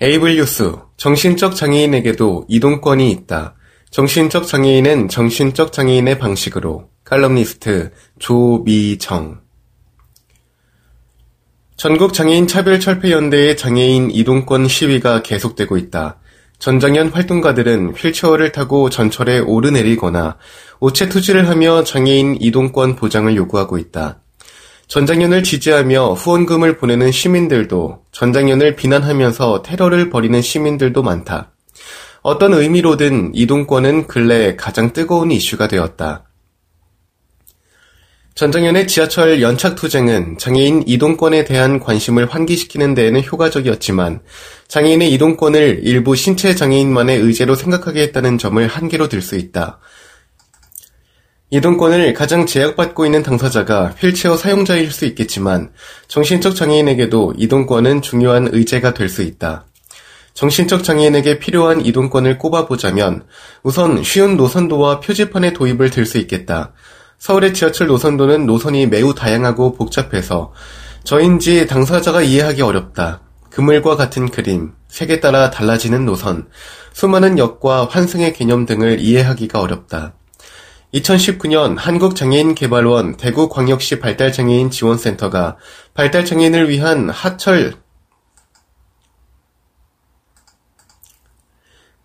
에이블 뉴스, 정신적 장애인에게도 이동권이 있다. 정신적 장애인은 정신적 장애인의 방식으로 칼럼니스트 조미정 전국 장애인 차별 철폐 연대의 장애인 이동권 시위가 계속되고 있다. 전장현 활동가들은 휠체어를 타고 전철에 오르내리거나 우체 투지를 하며 장애인 이동권 보장을 요구하고 있다. 전장현을 지지하며 후원금을 보내는 시민들도 전장현을 비난하면서 테러를 벌이는 시민들도 많다. 어떤 의미로든 이동권은 근래 가장 뜨거운 이슈가 되었다. 전장현의 지하철 연착투쟁은 장애인 이동권에 대한 관심을 환기시키는 데에는 효과적이었지만 장애인의 이동권을 일부 신체 장애인만의 의제로 생각하게 했다는 점을 한계로 들 수 있다. 이동권을 가장 제약받고 있는 당사자가 휠체어 사용자일 수 있겠지만 정신적 장애인에게도 이동권은 중요한 의제가 될 수 있다. 정신적 장애인에게 필요한 이동권을 꼽아보자면 우선 쉬운 노선도와 표지판의 도입을 들 수 있겠다. 서울의 지하철 노선도는 노선이 매우 다양하고 복잡해서 저인지 당사자가 이해하기 어렵다. 그물과 같은 그림, 색에 따라 달라지는 노선, 수많은 역과 환승의 개념 등을 이해하기가 어렵다. 2019년 한국장애인개발원 대구광역시 발달장애인 지원센터가 발달장애인을 위한 하철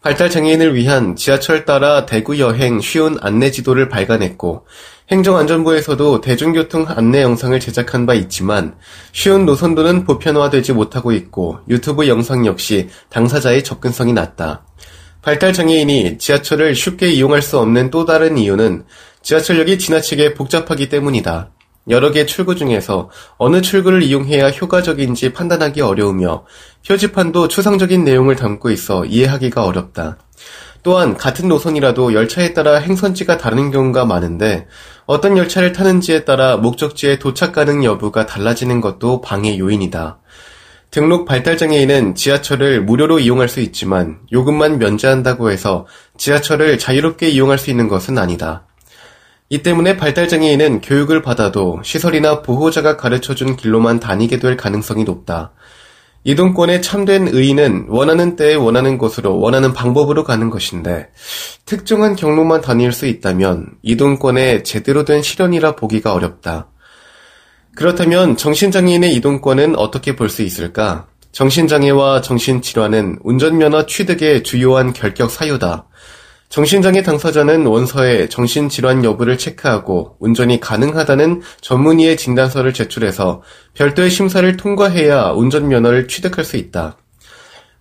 발달장애인을 위한 지하철 따라 대구 여행 쉬운 안내 지도를 발간했고 행정안전부에서도 대중교통 안내 영상을 제작한 바 있지만 쉬운 노선도는 보편화되지 못하고 있고 유튜브 영상 역시 당사자의 접근성이 낮다. 발달 장애인이 지하철을 쉽게 이용할 수 없는 또 다른 이유는 지하철역이 지나치게 복잡하기 때문이다. 여러 개 출구 중에서 어느 출구를 이용해야 효과적인지 판단하기 어려우며 표지판도 추상적인 내용을 담고 있어 이해하기가 어렵다. 또한 같은 노선이라도 열차에 따라 행선지가 다른 경우가 많은데 어떤 열차를 타는지에 따라 목적지에 도착 가능 여부가 달라지는 것도 방해 요인이다. 등록 발달장애인은 지하철을 무료로 이용할 수 있지만 요금만 면제한다고 해서 지하철을 자유롭게 이용할 수 있는 것은 아니다. 이 때문에 발달장애인은 교육을 받아도 시설이나 보호자가 가르쳐준 길로만 다니게 될 가능성이 높다. 이동권의 참된 의의는 원하는 때에 원하는 곳으로 원하는 방법으로 가는 것인데 특정한 경로만 다닐 수 있다면 이동권의 제대로 된 실현이라 보기가 어렵다. 그렇다면 정신장애인의 이동권은 어떻게 볼 수 있을까? 정신장애와 정신질환은 운전면허 취득의 주요한 결격 사유다. 정신장애 당사자는 원서에 정신질환 여부를 체크하고 운전이 가능하다는 전문의의 진단서를 제출해서 별도의 심사를 통과해야 운전면허를 취득할 수 있다.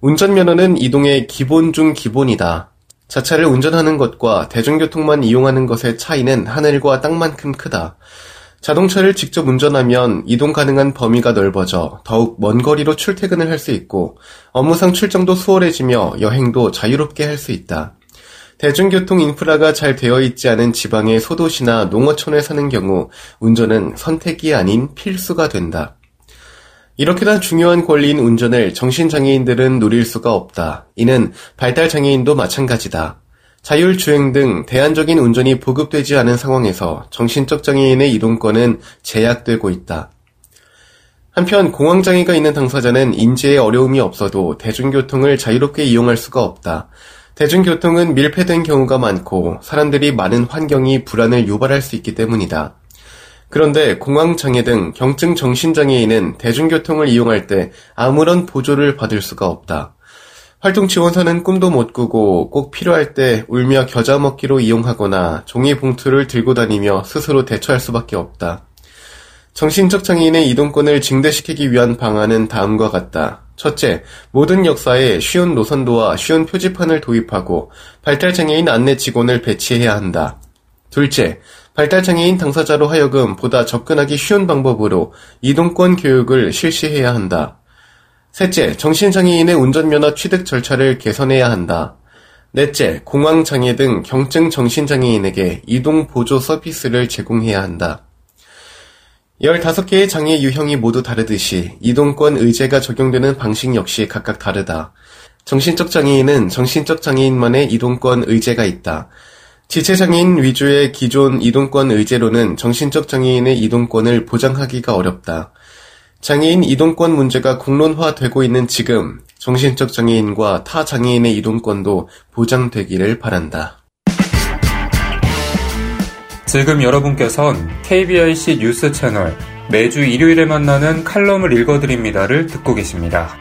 운전면허는 이동의 기본 중 기본이다. 자차를 운전하는 것과 대중교통만 이용하는 것의 차이는 하늘과 땅만큼 크다. 자동차를 직접 운전하면 이동 가능한 범위가 넓어져 더욱 먼 거리로 출퇴근을 할 수 있고 업무상 출장도 수월해지며 여행도 자유롭게 할 수 있다. 대중교통 인프라가 잘 되어 있지 않은 지방의 소도시나 농어촌에 사는 경우 운전은 선택이 아닌 필수가 된다. 이렇게나 중요한 권리인 운전을 정신장애인들은 누릴 수가 없다. 이는 발달장애인도 마찬가지다. 자율주행 등 대안적인 운전이 보급되지 않은 상황에서 정신적 장애인의 이동권은 제약되고 있다. 한편 공황장애가 있는 당사자는 인지에 어려움이 없어도 대중교통을 자유롭게 이용할 수가 없다. 대중교통은 밀폐된 경우가 많고 사람들이 많은 환경이 불안을 유발할 수 있기 때문이다. 그런데 공황장애 등 경증 정신장애인은 대중교통을 이용할 때 아무런 보조를 받을 수가 없다. 활동 지원사는 꿈도 못 꾸고 꼭 필요할 때 울며 겨자 먹기로 이용하거나 종이 봉투를 들고 다니며 스스로 대처할 수밖에 없다. 정신적 장애인의 이동권을 증대시키기 위한 방안은 다음과 같다. 첫째, 모든 역사에 쉬운 노선도와 쉬운 표지판을 도입하고 발달장애인 안내 직원을 배치해야 한다. 둘째, 발달장애인 당사자로 하여금 보다 접근하기 쉬운 방법으로 이동권 교육을 실시해야 한다. 셋째, 정신장애인의 운전면허 취득 절차를 개선해야 한다. 넷째, 공황장애 등 경증 정신장애인에게 이동 보조 서비스를 제공해야 한다. 15개의 장애 유형이 모두 다르듯이 이동권 의제가 적용되는 방식 역시 각각 다르다. 정신적 장애인은 정신적 장애인만의 이동권 의제가 있다. 지체장애인 위주의 기존 이동권 의제로는 정신적 장애인의 이동권을 보장하기가 어렵다. 장애인 이동권 문제가 공론화되고 있는 지금 정신적 장애인과 타 장애인의 이동권도 보장되기를 바란다. 지금 여러분께선 KBIC 뉴스 채널 매주 일요일에 만나는 칼럼을 읽어드립니다를 듣고 계십니다.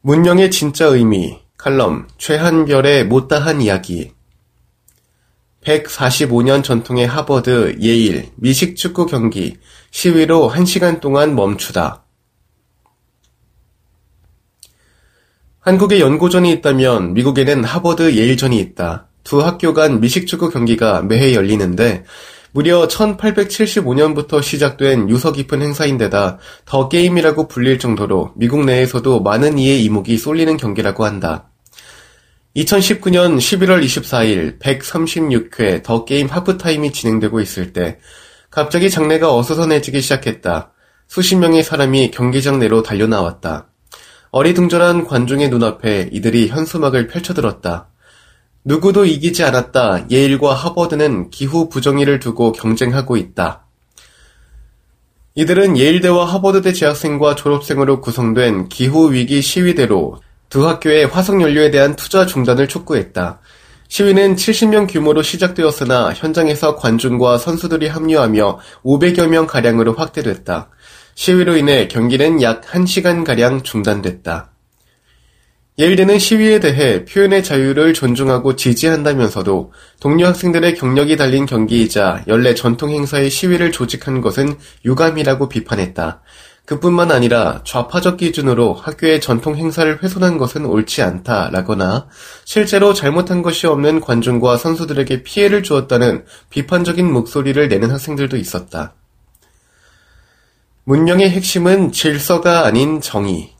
문명의 진짜 의미 칼럼 최한별의 못다한 이야기 145년 전통의 하버드, 예일, 미식 축구 경기, 시위로 1시간 동안 멈추다. 한국에 연고전이 있다면 미국에는 하버드, 예일전이 있다. 두 학교 간 미식축구 경기가 매해 열리는데 무려 1875년부터 시작된 유서 깊은 행사인데다 더 게임이라고 불릴 정도로 미국 내에서도 많은 이의 이목이 쏠리는 경기라고 한다. 2019년 11월 24일 136회 더 게임 하프타임이 진행되고 있을 때 갑자기 장내가 어수선해지기 시작했다. 수십 명의 사람이 경기장 내로 달려나왔다. 어리둥절한 관중의 눈앞에 이들이 현수막을 펼쳐들었다. 누구도 이기지 않았다. 예일과 하버드는 기후 부정의를 두고 경쟁하고 있다. 이들은 예일대와 하버드대 재학생과 졸업생으로 구성된 기후위기 시위대로 두 학교의 화석연료에 대한 투자 중단을 촉구했다. 시위는 70명 규모로 시작되었으나 현장에서 관중과 선수들이 합류하며 500여 명 가량으로 확대됐다. 시위로 인해 경기는 약 1시간 가량 중단됐다. 예일대는 시위에 대해 표현의 자유를 존중하고 지지한다면서도 동료 학생들의 경력이 달린 경기이자 연례 전통 행사의 시위를 조직한 것은 유감이라고 비판했다. 그뿐만 아니라 좌파적 기준으로 학교의 전통 행사를 훼손한 것은 옳지 않다라거나 실제로 잘못한 것이 없는 관중과 선수들에게 피해를 주었다는 비판적인 목소리를 내는 학생들도 있었다. 문명의 핵심은 질서가 아닌 정의.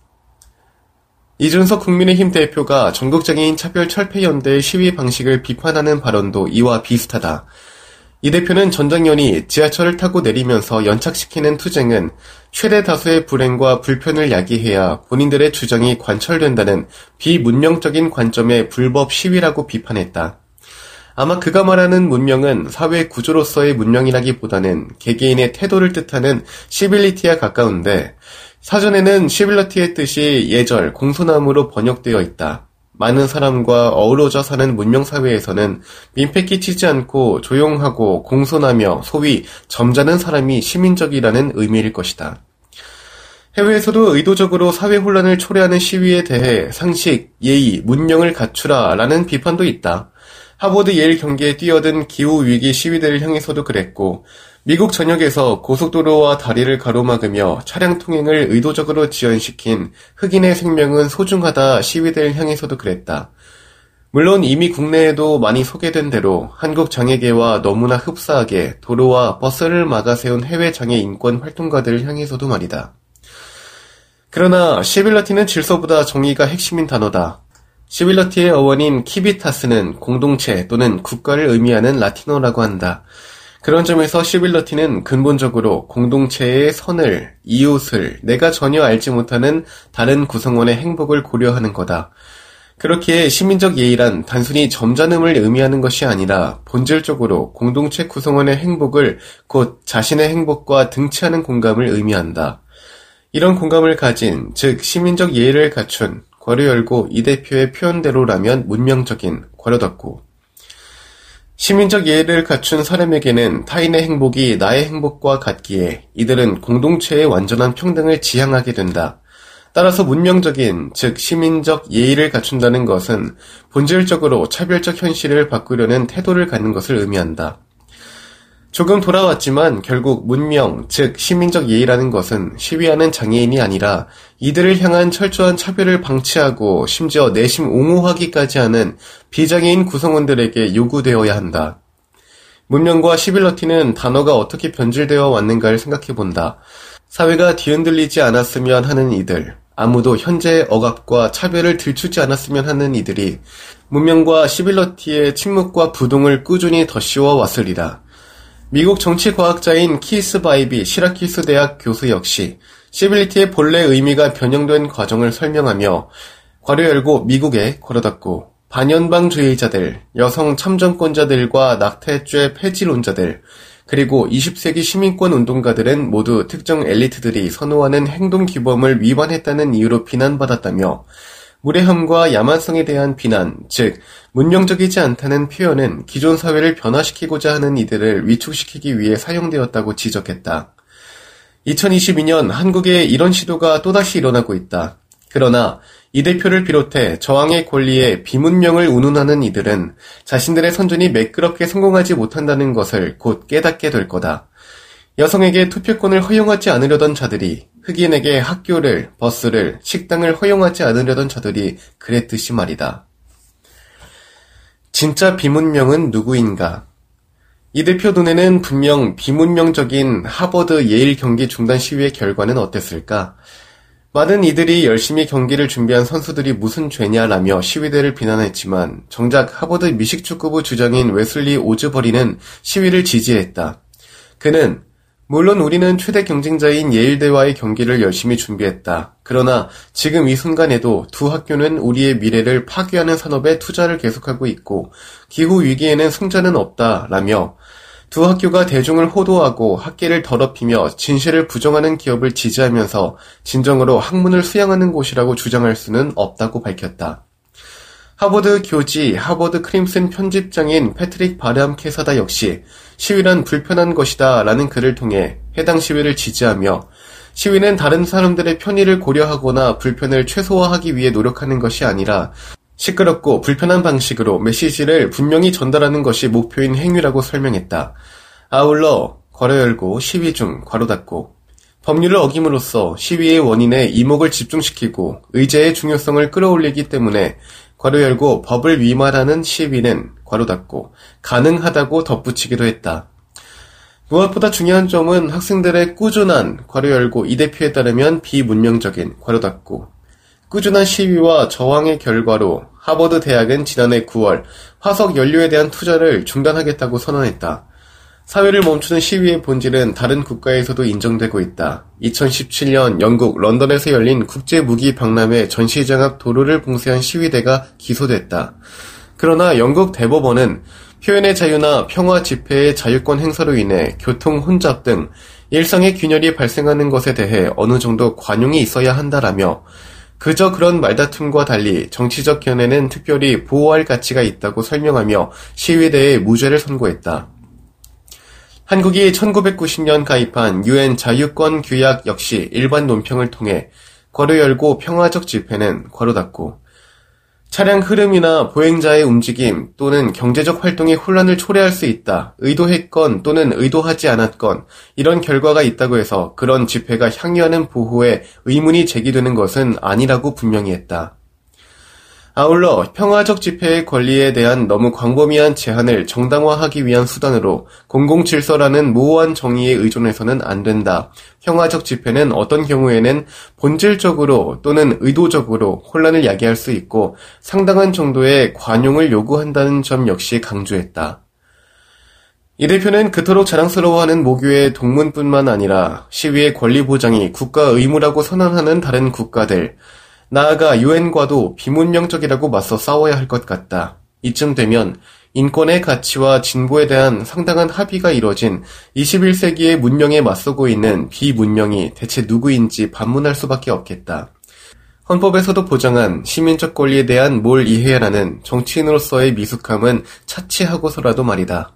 이준석 국민의힘 대표가 전국장애인 차별 철폐연대의 시위 방식을 비판하는 발언도 이와 비슷하다. 이 대표는 전작년이 지하철을 타고 내리면서 연착시키는 투쟁은 최대 다수의 불행과 불편을 야기해야 본인들의 주장이 관철된다는 비문명적인 관점의 불법 시위라고 비판했다. 아마 그가 말하는 문명은 사회 구조로서의 문명이라기보다는 개개인의 태도를 뜻하는 시빌리티에 가까운데 사전에는 시빌리티의 뜻이 예절, 공손함으로 번역되어 있다. 많은 사람과 어우러져 사는 문명사회에서는 민폐 끼치지 않고 조용하고 공손하며 소위 점잖은 사람이 시민적이라는 의미일 것이다. 해외에서도 의도적으로 사회 혼란을 초래하는 시위에 대해 상식, 예의, 문명을 갖추라 라는 비판도 있다. 하버드 예일 경기에 뛰어든 기후 위기 시위대를 향해서도 그랬고, 미국 전역에서 고속도로와 다리를 가로막으며 차량 통행을 의도적으로 지연시킨 흑인의 생명은 소중하다 시위대를 향해서도 그랬다. 물론 이미 국내에도 많이 소개된 대로 한국 장애계와 너무나 흡사하게 도로와 버스를 막아 세운 해외 장애 인권 활동가들을 향해서도 말이다. 그러나 시빌러티는 질서보다 정의가 핵심인 단어다. 시빌러티의 어원인 키비타스는 공동체 또는 국가를 의미하는 라틴어라고 한다. 그런 점에서 시빌러티는 근본적으로 공동체의 선을, 이웃을, 내가 전혀 알지 못하는 다른 구성원의 행복을 고려하는 거다. 그렇기에 시민적 예의란 단순히 점잖음을 의미하는 것이 아니라 본질적으로 공동체 구성원의 행복을 곧 자신의 행복과 등치하는 공감을 의미한다. 이런 공감을 가진, 즉 시민적 예의를 갖춘 괄호 열고 이 대표의 표현대로라면 문명적인 괄호 닫고 시민적 예의를 갖춘 사람에게는 타인의 행복이 나의 행복과 같기에 이들은 공동체의 완전한 평등을 지향하게 된다. 따라서 문명적인, 즉 시민적 예의를 갖춘다는 것은 본질적으로 차별적 현실을 바꾸려는 태도를 갖는 것을 의미한다. 조금 돌아왔지만 결국 문명, 즉 시민적 예의라는 것은 시위하는 장애인이 아니라 이들을 향한 철저한 차별을 방치하고 심지어 내심 옹호하기까지 하는 비장애인 구성원들에게 요구되어야 한다. 문명과 시빌러티는 단어가 어떻게 변질되어 왔는가를 생각해 본다. 사회가 뒤흔들리지 않았으면 하는 이들, 아무도 현재의 억압과 차별을 들추지 않았으면 하는 이들이 문명과 civility의 침묵과 부동을 꾸준히 덧씌워 왔으리라. 미국 정치과학자인 키스 바이비 시라키스 대학 교수 역시 civility의 본래 의미가 변형된 과정을 설명하며 괄호 열고 미국의 괄호 닫고 반연방주의자들, 여성 참정권자들과 낙태죄 폐지론자들, 그리고 20세기 시민권 운동가들은 모두 특정 엘리트들이 선호하는 행동 규범을 위반했다는 이유로 비난받았다며 무례함과 야만성에 대한 비난, 즉 문명적이지 않다는 표현은 기존 사회를 변화시키고자 하는 이들을 위축시키기 위해 사용되었다고 지적했다. 2022년 한국에 이런 시도가 또다시 일어나고 있다. 그러나 이 대표를 비롯해 저항의 권리에 비문명을 운운하는 이들은 자신들의 선전이 매끄럽게 성공하지 못한다는 것을 곧 깨닫게 될 거다. 여성에게 투표권을 허용하지 않으려던 자들이 흑인에게 학교를, 버스를, 식당을 허용하지 않으려던 자들이 그랬듯이 말이다. 진짜 비문명은 누구인가? 이 대표 눈에는 분명 비문명적인 하버드 예일 경기 중단 시위의 결과는 어땠을까? 많은 이들이 열심히 경기를 준비한 선수들이 무슨 죄냐라며 시위대를 비난했지만 정작 하버드 미식축구부 주장인 웨슬리 오즈버리는 시위를 지지했다. 그는 물론 우리는 최대 경쟁자인 예일대와의 경기를 열심히 준비했다. 그러나 지금 이 순간에도 두 학교는 우리의 미래를 파괴하는 산업에 투자를 계속하고 있고 기후 위기에는 승자는 없다. 라며 두 학교가 대중을 호도하고 학계를 더럽히며 진실을 부정하는 기업을 지지하면서 진정으로 학문을 수양하는 곳이라고 주장할 수는 없다고 밝혔다. 하버드 교지 하버드 크림슨 편집장인 패트릭 바람 캐사다 역시 시위란 불편한 것이다 라는 글을 통해 해당 시위를 지지하며 시위는 다른 사람들의 편의를 고려하거나 불편을 최소화하기 위해 노력하는 것이 아니라 시끄럽고 불편한 방식으로 메시지를 분명히 전달하는 것이 목표인 행위라고 설명했다. 아울러 괄호 열고 시위 중 괄호 닫고 법률을 어김으로써 시위의 원인에 이목을 집중시키고 의제의 중요성을 끌어올리기 때문에 괄호 열고 법을 위반하는 시위는 괄호 닫고 가능하다고 덧붙이기도 했다. 무엇보다 중요한 점은 학생들의 꾸준한 괄호 열고 이 대표에 따르면 비문명적인 괄호 닫고 꾸준한 시위와 저항의 결과로 하버드 대학은 지난해 9월 화석 연료에 대한 투자를 중단하겠다고 선언했다. 사회를 멈추는 시위의 본질은 다른 국가에서도 인정되고 있다. 2017년 영국 런던에서 열린 국제 무기 박람회 전시장 앞 도로를 봉쇄한 시위대가 기소됐다. 그러나 영국 대법원은 표현의 자유나 평화 집회의 자유권 행사로 인해 교통 혼잡 등 일상의 균열이 발생하는 것에 대해 어느 정도 관용이 있어야 한다라며 그저 그런 말다툼과 달리 정치적 견해는 특별히 보호할 가치가 있다고 설명하며 시위대에 무죄를 선고했다. 한국이 1990년 가입한 유엔 자유권 규약 역시 일반 논평을 통해 괄호 열고 평화적 집회는 괄호 닫고 차량 흐름이나 보행자의 움직임 또는 경제적 활동이 혼란을 초래할 수 있다. 의도했건 또는 의도하지 않았건 이런 결과가 있다고 해서 그런 집회가 향유하는 보호에 의문이 제기되는 것은 아니라고 분명히 했다. 아울러 평화적 집회의 권리에 대한 너무 광범위한 제한을 정당화하기 위한 수단으로 공공질서라는 모호한 정의에 의존해서는 안 된다. 평화적 집회는 어떤 경우에는 본질적으로 또는 의도적으로 혼란을 야기할 수 있고 상당한 정도의 관용을 요구한다는 점 역시 강조했다. 이 대표는 그토록 자랑스러워하는 모교의 동문뿐만 아니라 시위의 권리 보장이 국가 의무라고 선언하는 다른 국가들, 나아가 유엔과도 비문명적이라고 맞서 싸워야 할 것 같다. 이쯤 되면 인권의 가치와 진보에 대한 상당한 합의가 이뤄진 21세기의 문명에 맞서고 있는 비문명이 대체 누구인지 반문할 수밖에 없겠다. 헌법에서도 보장한 시민적 권리에 대한 뭘 이해라는 정치인으로서의 미숙함은 차치하고서라도 말이다.